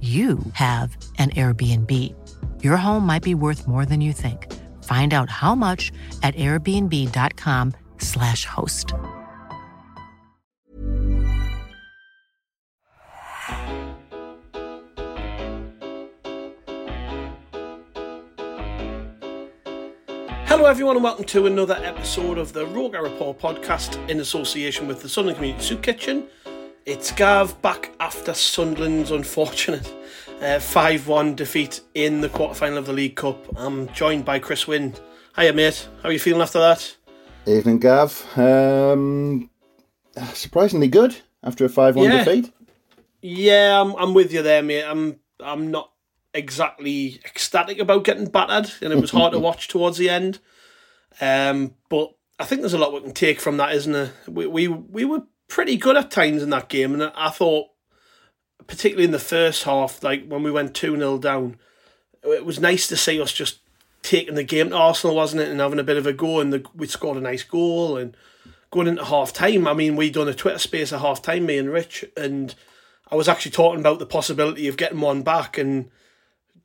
you have an Airbnb. Your home might be worth more than you think. Find out how much at airbnb.com/slash host. Hello, everyone, and welcome to another episode of the Roker Report podcast in association with the Sunderland Community Soup Kitchen. It's Gav back after Sunderland's unfortunate uh, 5 1 defeat in the quarterfinal of the League Cup. I'm joined by Chris Wind. Hiya, mate. How are you feeling after that? Evening, Gav. Um, surprisingly good after a 5 1 Yeah. defeat. Yeah, I'm, I'm with you there, mate. I'm I'm not exactly ecstatic about getting battered, and it was hard to watch towards the end. Um, but I think there's a lot we can take from that, isn't there? We we we were pretty good at times in that game, and I thought, particularly in the first half, like when we went two 0 down, it was nice to see us just taking the game to Arsenal, wasn't it, and having a bit of a go, and the, we scored a nice goal and. Going into half time, I mean, we done a Twitter space at half time, me and Rich, and I was actually talking about the possibility of getting one back and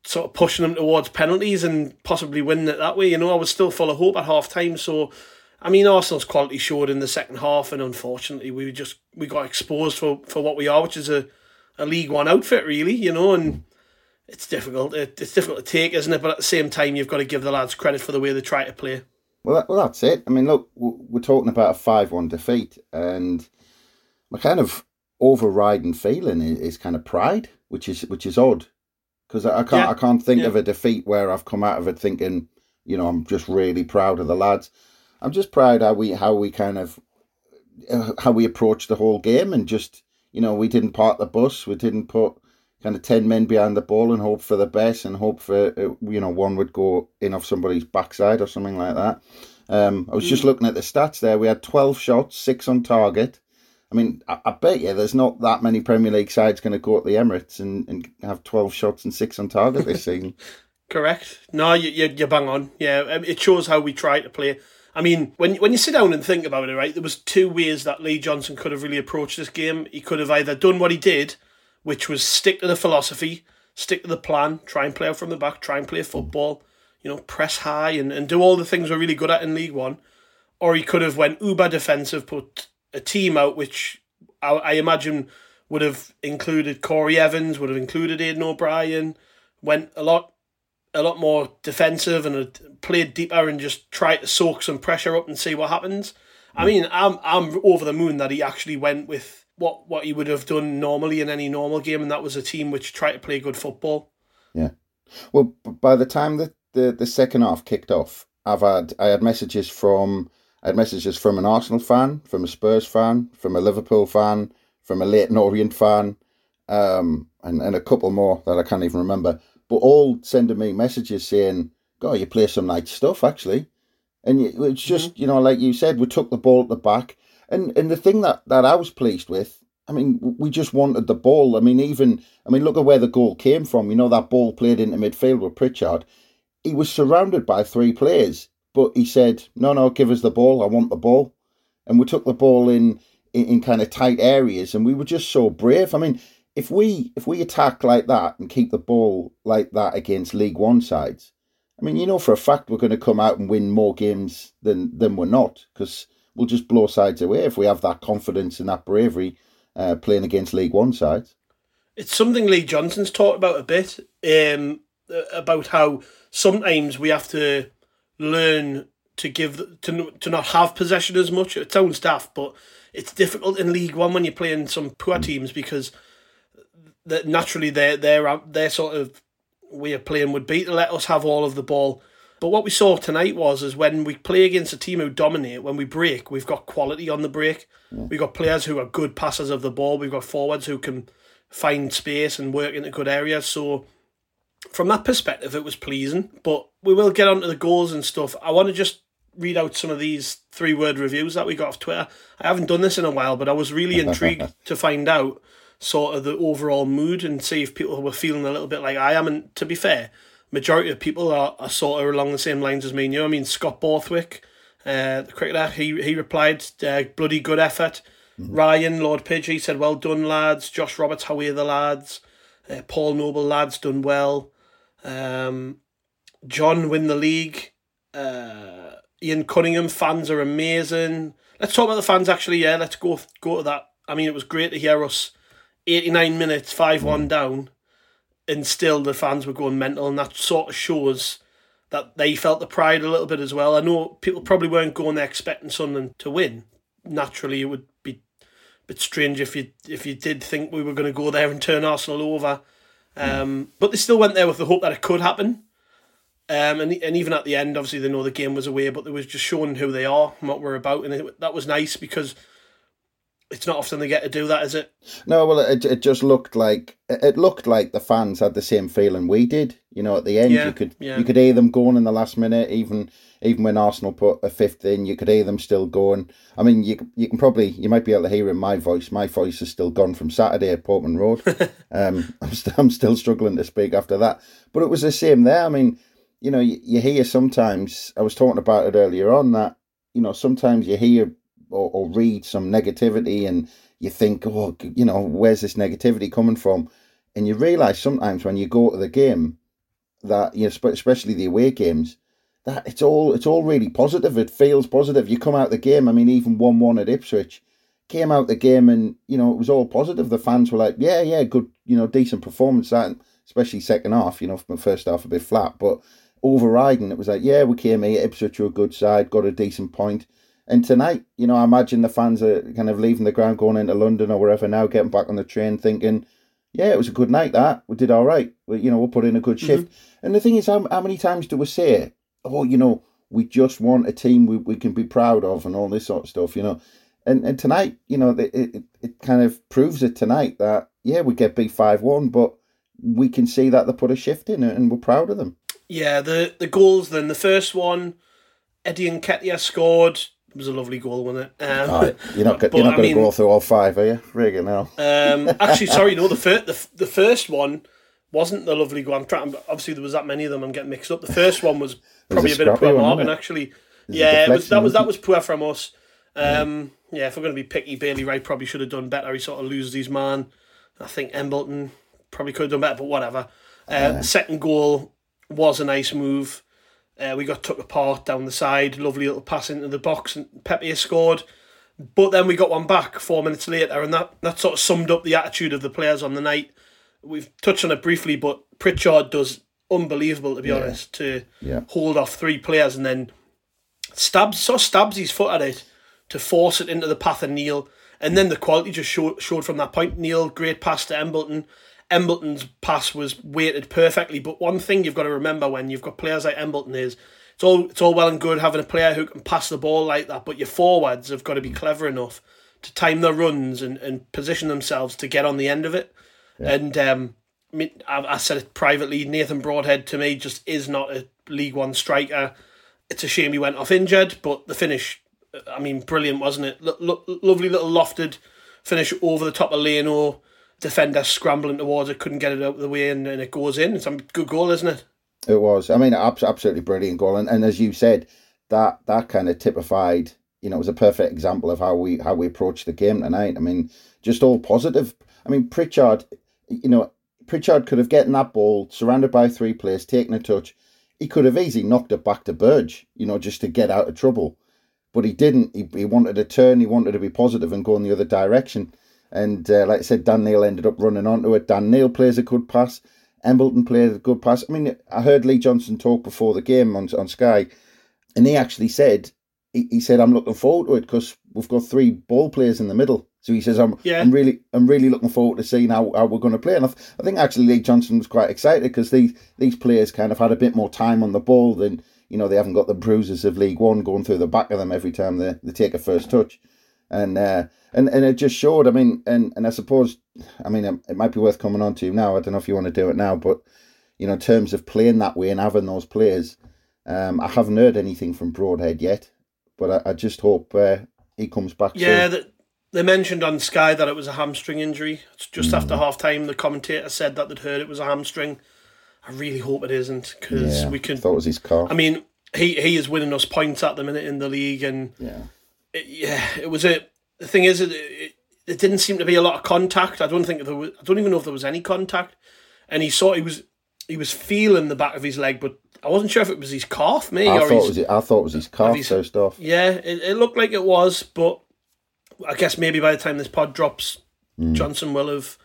sort of pushing them towards penalties and possibly winning it that way. You know, I was still full of hope at half time. So, I mean, Arsenal's quality showed in the second half, and unfortunately, we just we got exposed for, for what we are, which is a, a League One outfit, really. You know, and it's difficult. It, it's difficult to take, isn't it? But at the same time, you've got to give the lads credit for the way they try to play. Well, that, well, that's it. I mean, look, we're talking about a 5 1 defeat, and my kind of overriding feeling is, is kind of pride, which is which is odd. Because I, I can't Yeah, I can't think yeah. of a defeat where I've come out of it thinking, you know, I'm just really proud of the lads. I'm just proud how we how we kind of uh, how we approached the whole game and just you know we didn't park the bus, we didn't put kind of ten men behind the ball and hope for the best and hope for uh, you know one would go in off somebody's backside or something like that. Um, I was just looking at the stats there. We had twelve shots, six on target. I mean, I, I bet you there's not that many Premier League sides going to go at the Emirates and, and have 12 shots and six on target this season. Correct. No, you, you, you're bang on. Yeah, um, it shows how we try to play. I mean, when when you sit down and think about it, right, there was two ways that Lee Johnson could have really approached this game. He could have either done what he did, which was stick to the philosophy, stick to the plan, try and play out from the back, try and play football, you know, press high and, and do all the things we're really good at in League One. Or he could have went uber defensive, put a team out which I, I imagine would have included Corey Evans, would have included Aiden O'Brien, went a lot a lot more defensive and played deeper and just tried to soak some pressure up and see what happens. I mean, I'm I'm over the moon that he actually went with what what he would have done normally in any normal game, and that was a team which tried to play good football. Yeah. Well, by the time that the, the second half kicked off, I've had I had messages from I had messages from an Arsenal fan, from a Spurs fan, from a Liverpool fan, from a Leyton Orient fan, um, and, and a couple more that I can't even remember. But all sending me messages saying, "God, you play some nice stuff, actually." And it's mm-hmm. just you know, like you said, we took the ball at the back, and and the thing that that I was pleased with. I mean, we just wanted the ball. I mean, even I mean, look at where the goal came from. You know, that ball played into midfield with Pritchard. He was surrounded by three players, but he said, "No, no, give us the ball. I want the ball." And we took the ball in in, in kind of tight areas, and we were just so brave. I mean, if we if we attack like that and keep the ball like that against League One sides, I mean, you know for a fact we're going to come out and win more games than than we're not because we'll just blow sides away if we have that confidence and that bravery uh, playing against League One sides. It's something Lee Johnson's talked about a bit um, about how sometimes we have to learn to give to to not have possession as much. It sounds daft, but it's difficult in League One when you're playing some poor teams because that naturally their their uh, their sort of way of playing would be to let us have all of the ball. But what we saw tonight was is when we play against a team who dominate, when we break, we've got quality on the break. We've got players who are good passers of the ball. We've got forwards who can find space and work into good areas. So from that perspective, it was pleasing. But we will get onto the goals and stuff. I want to just read out some of these three word reviews that we got off Twitter. I haven't done this in a while, but I was really intrigued to find out sort of the overall mood and see if people were feeling a little bit like I am. And to be fair, majority of people are, are sort of along the same lines as me and you. I mean, Scott Borthwick, uh, the cricketer, he he replied, uh, "Bloody good effort." Mm-hmm. Ryan Lord Pidge, he said, "Well done, lads." Josh Roberts, how are the lads? Uh, Paul Noble, lads, done well. Um, John win the league. Uh, Ian Cunningham, fans are amazing. Let's talk about the fans actually. Yeah, let's go go to that. I mean, it was great to hear us 89 minutes, 5 1 mm. down, and still the fans were going mental, and that sort of shows that they felt the pride a little bit as well. I know people probably weren't going there expecting Sunderland to win. Naturally, it would be a bit strange if you if you did think we were going to go there and turn Arsenal over. Um, but they still went there with the hope that it could happen. Um, and and even at the end, obviously they know the game was away, but they was just showing who they are and what we're about, and it, that was nice because it's not often they get to do that, is it? No, well, it it just looked like it looked like the fans had the same feeling we did. You know, at the end, yeah, you could yeah. you could hear them going in the last minute, even even when Arsenal put a fifth in, you could hear them still going. I mean, you you can probably you might be able to hear in my voice. My voice is still gone from Saturday at Portman Road. um, I'm still I'm still struggling to speak after that, but it was the same there. I mean, you know, you, you hear sometimes. I was talking about it earlier on that you know sometimes you hear or, or read some negativity and you think, oh, you know, where's this negativity coming from? And you realise sometimes when you go to the game that, you know, especially the away games, that it's all it's all really positive. It feels positive. You come out the game. I mean, even one one at Ipswich came out the game, and you know it was all positive. The fans were like, "Yeah, yeah, good, you know, decent performance." That especially second half. You know, from the first half a bit flat, but overriding it was like, "Yeah, we came here. Ipswich were a good side, got a decent point." And tonight, you know, I imagine the fans are kind of leaving the ground, going into London or wherever now, getting back on the train, thinking, yeah, it was a good night. That we did all right. We, you know, we'll put in a good mm-hmm. shift. Mm-hmm. And the thing is, how, how many times do we say, oh, you know, we just want a team we, we can be proud of and all this sort of stuff, you know? And and tonight, you know, it, it, it kind of proves it tonight that, yeah, we get beat 5 1, but we can see that they put a shift in it and we're proud of them. Yeah, the, the goals then. The first one, Eddie Nketiah scored it was a lovely goal, wasn't it? Um, right. You're not, but, you're not going to go through all five, are you? Regan, now. Um, actually, sorry, no. The, fir- the the first one wasn't the lovely goal. I'm trying. Obviously, there was that many of them. I'm getting mixed up. The first one was probably was a, a, bit of poor marking, actually. Yeah, was, that was that was poor from us. Um, yeah. yeah, if we're going to be picky, Bailey Wright probably should have done better. He sort of loses his man. I think Embleton probably could have done better, but whatever. Uh, yeah. Second goal was a nice move. Uh, we got took apart down the side, lovely little pass into the box, and Pepe scored. But then we got one back four minutes later, and that, that sort of summed up the attitude of the players on the night. We've touched on it briefly, but Pritchard does unbelievable to be yeah. honest to yeah. hold off three players and then stabs so stabs his foot at it to force it into the path of Neil, and then the quality just showed showed from that point. Neil, great pass to Embleton, Embleton's pass was weighted perfectly. But one thing you've got to remember when you've got players like Embleton is it's all it's all well and good having a player who can pass the ball like that, but your forwards have got to be clever enough to time their runs and, and position themselves to get on the end of it. Yeah. And um, I, mean, I, I said it privately. Nathan Broadhead to me just is not a League One striker. It's a shame he went off injured, but the finish, I mean, brilliant, wasn't it? Lo- lo- lovely little lofted finish over the top of Leno defender scrambling towards it, couldn't get it out of the way, and, and it goes in. It's a good goal, isn't it? It was. I mean, absolutely brilliant goal, and, and as you said, that that kind of typified. You know, it was a perfect example of how we how we approached the game tonight. I mean, just all positive. I mean, Pritchard. You know, Pritchard could have gotten that ball surrounded by three players, taken a touch. He could have easily knocked it back to Burge. You know, just to get out of trouble, but he didn't. He, he wanted to turn. He wanted to be positive and go in the other direction And uh, like I said, Dan Neil ended up running onto it. Dan Neil plays a good pass. Embleton played a good pass. I mean, I heard Lee Johnson talk before the game on on Sky, and he actually said he, he said I'm looking forward to it because we've got three ball players in the middle. So he says I'm Yeah. I'm really I'm really looking forward to seeing how, how we're going to play. And I, th- I think actually Lee Johnson was quite excited because these these players kind of had a bit more time on the ball than you know they haven't got the bruises of League One going through the back of them every time they, they take a first touch, and uh, and and it just showed. I mean, and and I suppose I mean it, it might be worth coming on to now. I don't know if you want to do it now, but you know in terms of playing that way and having those players, um, I haven't heard anything from Broadhead yet, but I, I just hope uh, he comes back. Yeah, soon. the, they mentioned on Sky that it was a hamstring injury. It's just Hmm. after half time, the commentator said that they'd heard it was a hamstring. I really hope it isn't because yeah, we can. I thought it was his car. I mean, he he is winning us points at the minute in the league, and yeah. It, yeah, it was a. The thing is, it, it, it didn't seem to be a lot of contact. I don't think there was. I don't even know if there was any contact, and he saw he was he was feeling the back of his leg, but I wasn't sure if it was his calf, me, I or thought it was I thought it was his calf his- first off. Yeah, it, it looked like it was, but I guess maybe by the time this pod drops, Hmm. Johnson will have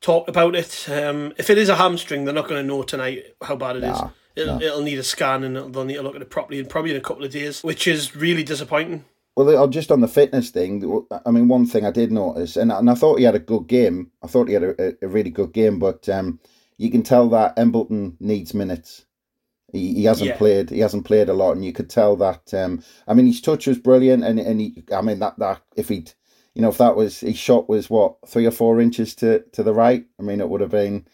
talked about it. Um, if it is a hamstring, they're not going to know tonight how bad it is. Nah, It'll, it'll need a scan and they'll need to look at it properly, and probably in a couple of days, which is really disappointing. Well, uh, just on the fitness thing, I mean, one thing I did notice, and, and I thought he had a good game. I thought he had a, a really good game, but um, you can tell that Embleton needs minutes. He, he hasn't Yeah. played. He hasn't played a lot, and you could tell that. Um, I mean, his touch was brilliant, and and he. I mean, that that if he'd, you know, if that was his shot was what three or four inches to to the right. I mean, it would have been,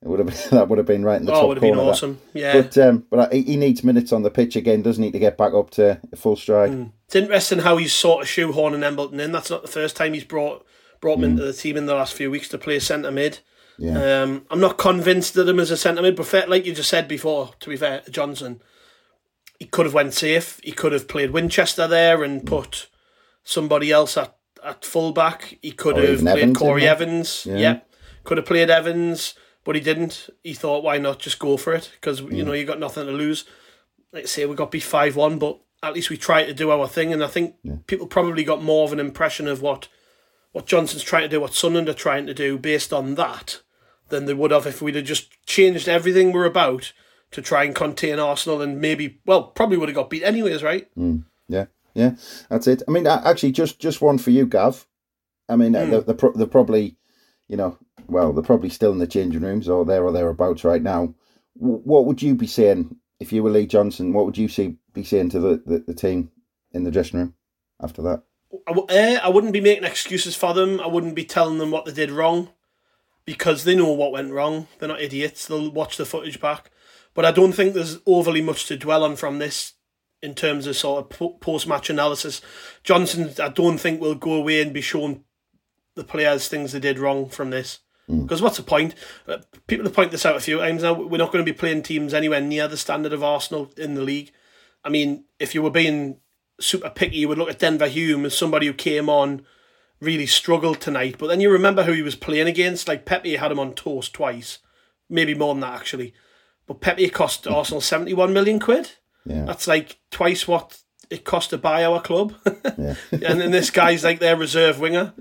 it would have been that would have been right in the oh, top would have been corner. that. awesome. Yeah. But um, but he he needs minutes on the pitch again, doesn't he, to get back up to full stride? It's interesting how he's sort of shoehorning Embleton in. That's not the first time he's brought brought him Hmm. into the team in the last few weeks to play centre mid. Yeah. Um, I'm not convinced that him as a centre mid, but like you just said before, to be fair, Johnson, he could have went safe. He could have played Winchester there and put somebody else at, at full back. He could Or have played Evans Corey. Evans. Yeah. Yeah. Could have played Evans, but he didn't. He thought, why not just go for it? Because, you know, you got nothing to lose. Like I say, we got beat 5 1, but at least we tried to do our thing. And I think people probably got more of an impression of what what Johnson's trying to do, what Sunderland are trying to do, based on that, than they would have if we'd have just changed everything we're about to try and contain Arsenal and maybe, well, probably would have got beat anyways, right? Yeah, yeah, that's it. I mean, actually, just just one for you, Gav. I mean, uh they're, they're, they're probably, you know, well, they're probably still in the changing rooms or there or thereabouts right now. What would you be saying if you were Lee Johnson? What would you see be saying to the, the, the team in the dressing room after that? I, w- eh, I wouldn't be making excuses for them. I wouldn't be telling them what they did wrong because they know what went wrong. They're not idiots. They'll watch the footage back. But I don't think there's overly much to dwell on from this in terms of sort of po- post-match analysis. Johnson, I don't think will go away and be shown the players things they did wrong from this. Because what's the point? Uh, People have pointed this out a few times now. We're not going to be playing teams anywhere near the standard of Arsenal in the league. I mean, if you were being super picky, you would look at Denver Hume as somebody who came on, really struggled tonight. But then you remember who he was playing against. Like Pepe had him on toast twice, maybe more than that actually. But Pepe cost Arsenal seventy-one million quid. Yeah, That's like twice what it cost to buy our club. yeah, and then this guy's like their reserve winger.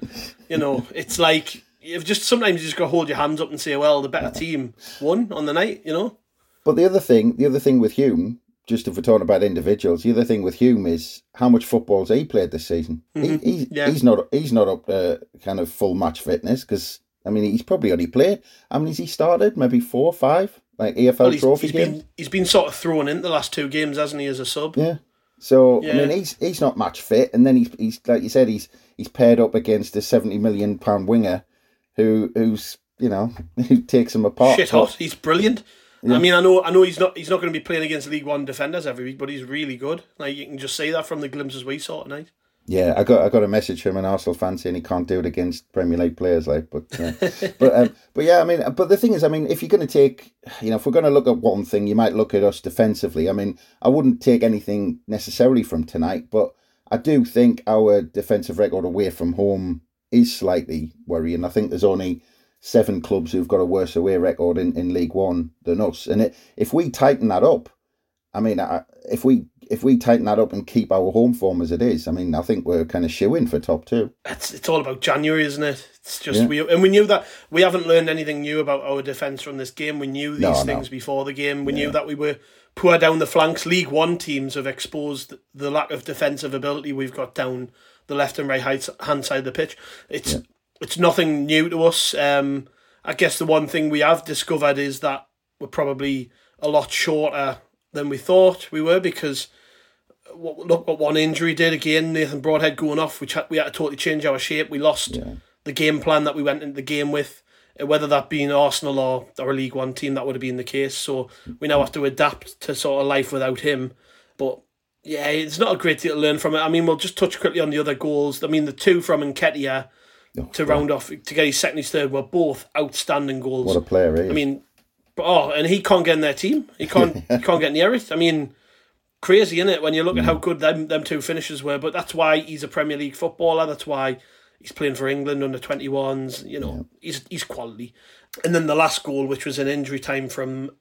You know, it's like you've just sometimes you just got to hold your hands up and say, well, the better team won on the night. You know. But the other thing, the other thing with Hume, just if we're talking about individuals, the other thing with Hume is how much football's he played this season. He, mm-hmm. he's, Yeah. he's not he's not up to kind of full match fitness because I mean he's probably only played. How many has he started? Maybe four or five, like EFL Well, he's, trophy he's games. been he's been sort of thrown in the last two games, hasn't he, as a sub? Yeah. So I mean he's he's not match fit, and then he's he's like you said he's he's paired up against a seventy million pound winger, who who's you know who takes him apart. Shit hot. He's brilliant. I mean, I know, I know he's not, he's not going to be playing against League One defenders every week, but he's really good. Like you can just see that from the glimpses we saw tonight. Yeah, I got I got a message from an Arsenal fan saying he can't do it against Premier League players, like, but yeah. but um, but yeah, I mean, but the thing is, I mean, if you're going to take, you know, if we're going to look at one thing, you might look at us defensively. I mean, I wouldn't take anything necessarily from tonight, but I do think our defensive record away from home is slightly worrying. I think there's only seven clubs who've got a worse away record in, in League One than us, and it, if we tighten that up, I mean, I, if we if we tighten that up and keep our home form as it is, I mean, I think we're kind of shooing for top two. It's it's all about January, isn't it? It's just yeah. we and we knew that we haven't learned anything new about our defence from this game. We knew these no, things no. before the game. We yeah. knew that we were poor down the flanks. League One teams have exposed the lack of defensive ability we've got down the left and right hand side of the pitch. It's yeah. It's nothing new to us. Um, I guess the one thing we have discovered is that we're probably a lot shorter than we thought we were because look what one injury did again. Nathan Broadhead going off, which we had to totally change our shape. We lost yeah. the game plan that we went into the game with. Uh, whether that being Arsenal or, or a League One team, that would have been the case. So we now have to adapt to sort of life without him. But yeah, it's not a great deal to learn from it. I mean, we'll just touch quickly on the other goals. I mean, the two from Nketiah oh, to round off to get his second, his third were both outstanding goals. What a player he is. I mean, oh, and he can't get in their team. He can't. he can't get near it. I mean, crazy, isn't it? When you look at how mm. good them them two finishes were. But that's why he's a Premier League footballer. That's why he's playing for England under twenty ones. You know, yeah. he's he's quality. And then the last goal, which was an injury time from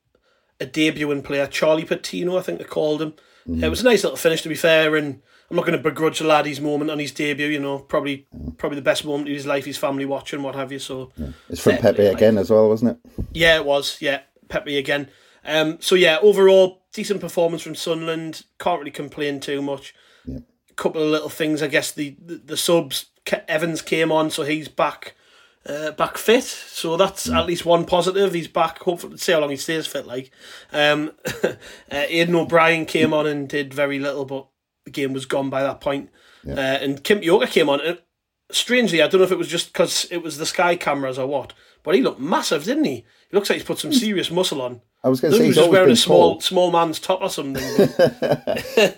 a debuting player, Charlie Patino, I think they called him. Mm. It was a nice little finish, to be fair, and I'm not going to begrudge the lad his moment on his debut. You know, probably mm. probably the best moment of his life, his family watching, what have you. So yeah. it's from Pepe again as well, wasn't it? Yeah, it was. Yeah, Pepe again. Um, so yeah, overall decent performance from Sunderland. Can't really complain too much. Yeah. A couple of little things, I guess. The the, the subs Evans came on, so he's back. Uh, back fit, so that's mm. at least one positive. He's back. Hopefully, see how long he stays fit. Like, um, uh, Aiden O'Brien came on and did very little, but the game was gone by that point. Yeah. Uh, and Kimpioka came on. And strangely, I don't know if it was just because it was the sky cameras or what, but he looked massive, didn't he? He looks like he's put some serious muscle on. I was going to say he's just wearing a small tall. small man's top or something.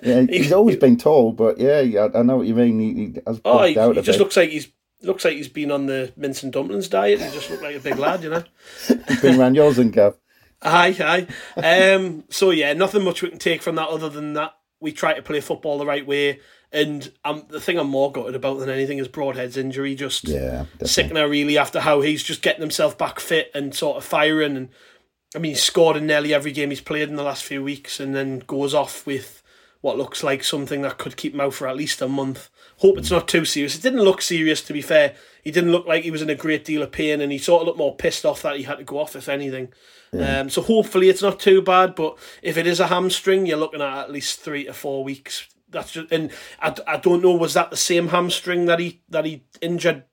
yeah, he's always been tall, but yeah, I, know what you mean. He, he has oh, he, he just bit. looks like he's looks like he's been on the mince and dumplings diet. He just looked like a big lad, you know. he's been around yours and Gav. Aye, aye. Um, so yeah, nothing much we can take from that other than that we try to play football the right way. And um, the thing I'm more gutted about than anything is Broadhead's injury. Just yeah, sickening really after how he's just getting himself back fit and sort of firing and I mean, he scored in nearly every game he's played in the last few weeks, and then goes off with what looks like something that could keep him out for at least a month. Hope it's not too serious. It didn't look serious, to be fair. He didn't look like he was in a great deal of pain, and he sort of looked more pissed off that he had to go off, if anything. Yeah. Um, so hopefully it's not too bad. But if it is a hamstring, you're looking at at least three to four weeks. That's just, and I, I don't know was that the same hamstring that he that he injured,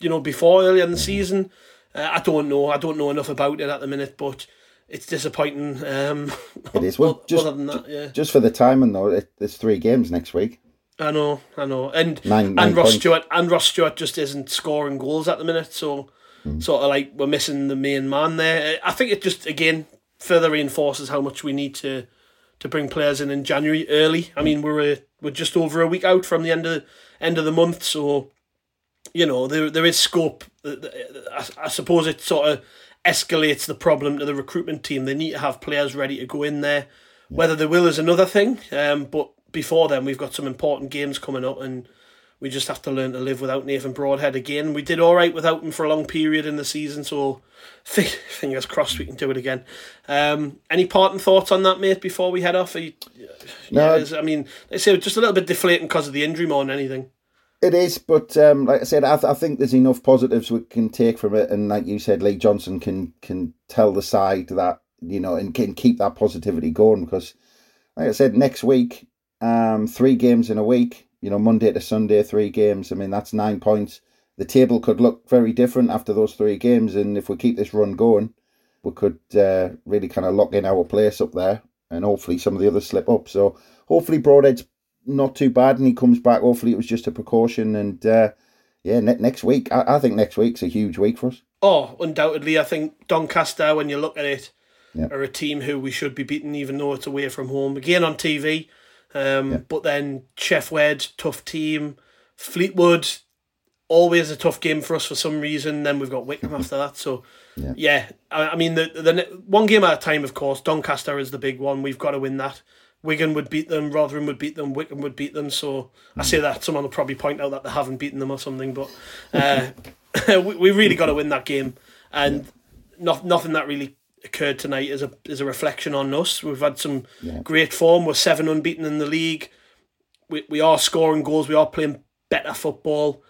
you know, before earlier in the season. Uh, I don't know. I don't know enough about it at the minute, but it's disappointing. Um, it is. Well, just, that, yeah. just for the timing though, it, there's three games next week. I know, I know, and nine, nine and Ross points. Stewart and Ross Stewart just isn't scoring goals at the minute, so mm. sort of like we're missing the main man there. I think it just again further reinforces how much we need to to bring players in in January early. I mean, we're a, we're just over a week out from the end of end of the month, so you know there there is scope. I, I suppose it sort of escalates the problem to the recruitment team. They need to have players ready to go in there. Whether they will is another thing. Um, but before then, we've got some important games coming up, and we just have to learn to live without Nathan Broadhead again. We did all right without him for a long period in the season, so fingers crossed we can do it again. Um, any parting thoughts on that, mate? Before we head off, you, no, yeah, I mean, they say just a little bit deflating because of the injury more than anything. It is, but um, like I said, I, th- I, think there's enough positives we can take from it, and like you said, Lee Johnson can can tell the side that you know and can keep that positivity going because, like I said, next week, um, three games in a week, you know, Monday to Sunday, three games. I mean, that's nine points. The table could look very different after those three games, and if we keep this run going, we could uh, really kind of lock in our place up there, and hopefully some of the others slip up. So hopefully Broadhead's not too bad, and he comes back. Hopefully, it was just a precaution. And uh, yeah, ne- next week, I-, I think next week's a huge week for us. Oh, undoubtedly, I think Doncaster, when you look at it, are a team who we should be beating, even though it's away from home. Again on TV, um, yeah. but then Sheff Wed, tough team. Fleetwood, always a tough game for us for some reason. Then we've got Wycombe after that. So yeah, yeah I, I, mean the the one game at a time. Of course, Doncaster is the big one. We've got to win that. Wigan would beat them, Rotherham would beat them, Wycombe would beat them. So I say that someone will probably point out that they haven't beaten them or something, but uh, we, we really got to win that game, and not, nothing that really occurred tonight is a is a reflection on us. We've had some Yeah. great form. We're seven unbeaten in the league. We we are scoring goals. We are playing better football.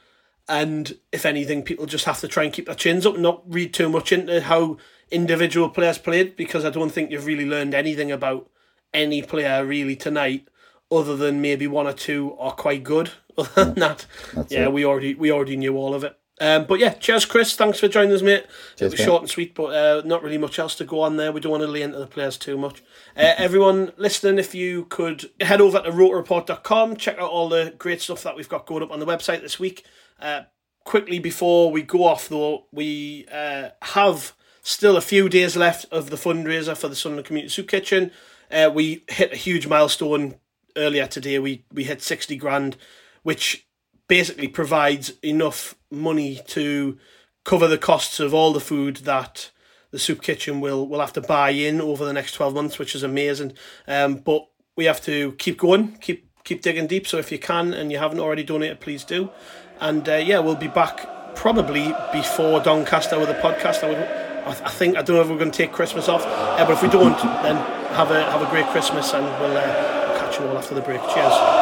And if anything, people just have to try and keep their chins up and not read too much into how individual players played because I don't think you've really learned anything about any player really tonight, other than maybe one or two are quite good. Other than that, That's yeah, it. we already we already knew all of it. Um, but yeah, cheers, Chris. Thanks for joining us, mate. Cheers, it was mate. short and sweet, but uh, not really much else to go on there. We don't want to lay into the players too much. Uh, everyone listening, if you could head over to rokerreport.com, check out all the great stuff that we've got going up on the website this week. Uh, quickly before we go off, though, we uh, have still a few days left of the fundraiser for the Sunderland Community Soup Kitchen. Uh, we hit a huge milestone earlier today. We we hit sixty grand, which basically provides enough money to cover the costs of all the food that the soup kitchen will will have to buy in over the next 12 months which is amazing. Um, but we have to keep going keep keep digging deep. So if you can and you haven't already donated please do. And uh, yeah we'll be back probably before Doncaster with a podcast. I would I th- I think I don't know if we're going to take Christmas off. Uh, but if we don't then have a have a great Christmas and we'll, uh, catch you all after the break. Cheers